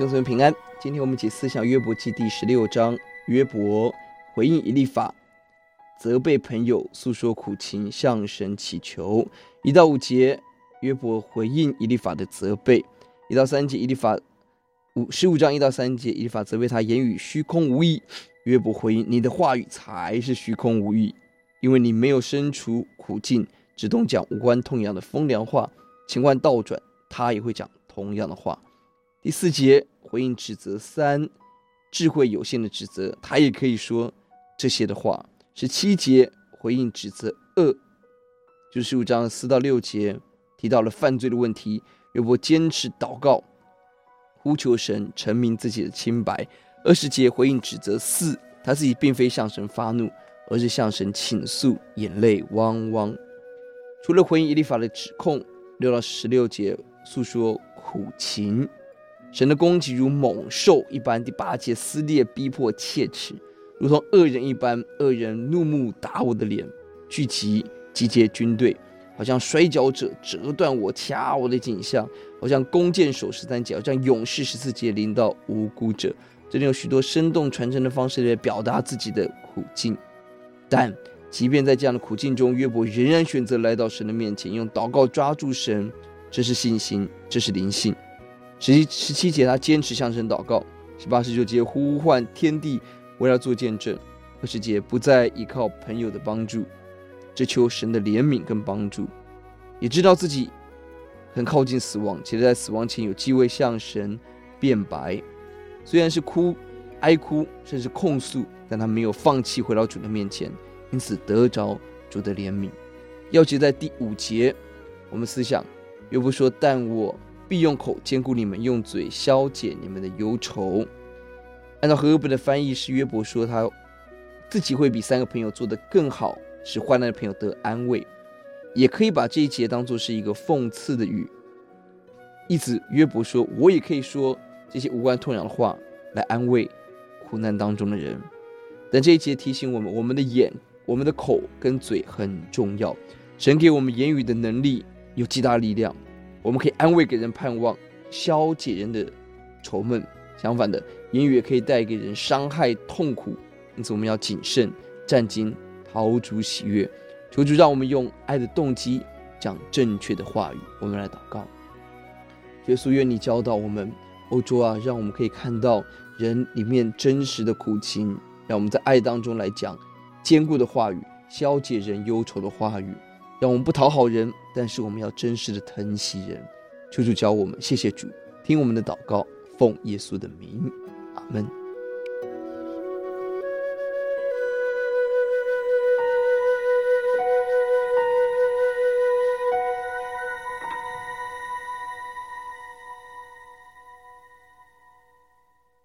弟兄们平安。今天我们解思想约伯记第十六章，约伯回应以利法，责备朋友，诉说苦情，向神祈求。一到五节，约伯回应以利法的责备。一到三节，以利法五十五章一到三节，以利法责备他言语虚空无益。约伯回应：你的话语才是虚空无益，因为你没有身处苦境，只懂讲无关痛痒的风凉话。情况倒转，他也会讲同样的话。第四节回应指责三，智慧有限的指责，他也可以说这些的话。十七节回应指责二，就十五章四到六节提到了犯罪的问题，约伯坚持祷告，呼求神，陈明自己的清白。二十节回应指责四，他自己并非向神发怒，而是向神倾诉，眼泪汪汪。除了回应以利法的指控，六到十六节诉说苦情。神的攻击如猛兽一般，第八节撕裂逼迫切齿，如同恶人一般。恶人怒目打我的脸，聚集集结军队，好像摔跤者折断我掐我的颈项，好像弓箭手十三节，好像勇士十四节临到无辜者。这里有许多生动传承的方式来表达自己的苦境，但即便在这样的苦境中，约伯仍然选择来到神的面前，用祷告抓住神。这是信心，这是灵性。十七十七节，他坚持向神祷告；十八十九节，呼唤天地为他做见证；二十节，不再依靠朋友的帮助，只求神的怜悯跟帮助，也知道自己很靠近死亡，且在死亡前有机会向神辩白。虽然是哭、哀哭，甚至控诉，但他没有放弃回到主的面前，因此得着主的怜悯。要记在第五节，我们思想又不说：“但我。”必用口坚固你们，用嘴消解你们的忧愁。按照和合本的翻译，是约伯说他自己会比三个朋友做得更好，使患难的朋友得安慰。也可以把这一节当作是一个讽刺的语，意思约伯说，我也可以说这些无关痛痒的话来安慰苦难当中的人。但这一节提醒我们，我们的眼、我们的口跟嘴很重要。神给我们言语的能力有极大力量。我们可以安慰给人盼望，消解人的愁闷；相反的，言语也可以带给人伤害痛苦。因此，我们要谨慎，战兢，讨主喜悦。求主让我们用爱的动机讲正确的话语。我们来祷告：耶稣，愿你教导我们，欧洲啊，让我们可以看到人里面真实的苦情，让我们在爱当中来讲坚固的话语，消解人忧愁的话语。让我们不讨好人，但是我们要真实的疼惜人。求主教我们，谢谢主，听我们的祷告，奉耶稣的名，阿门。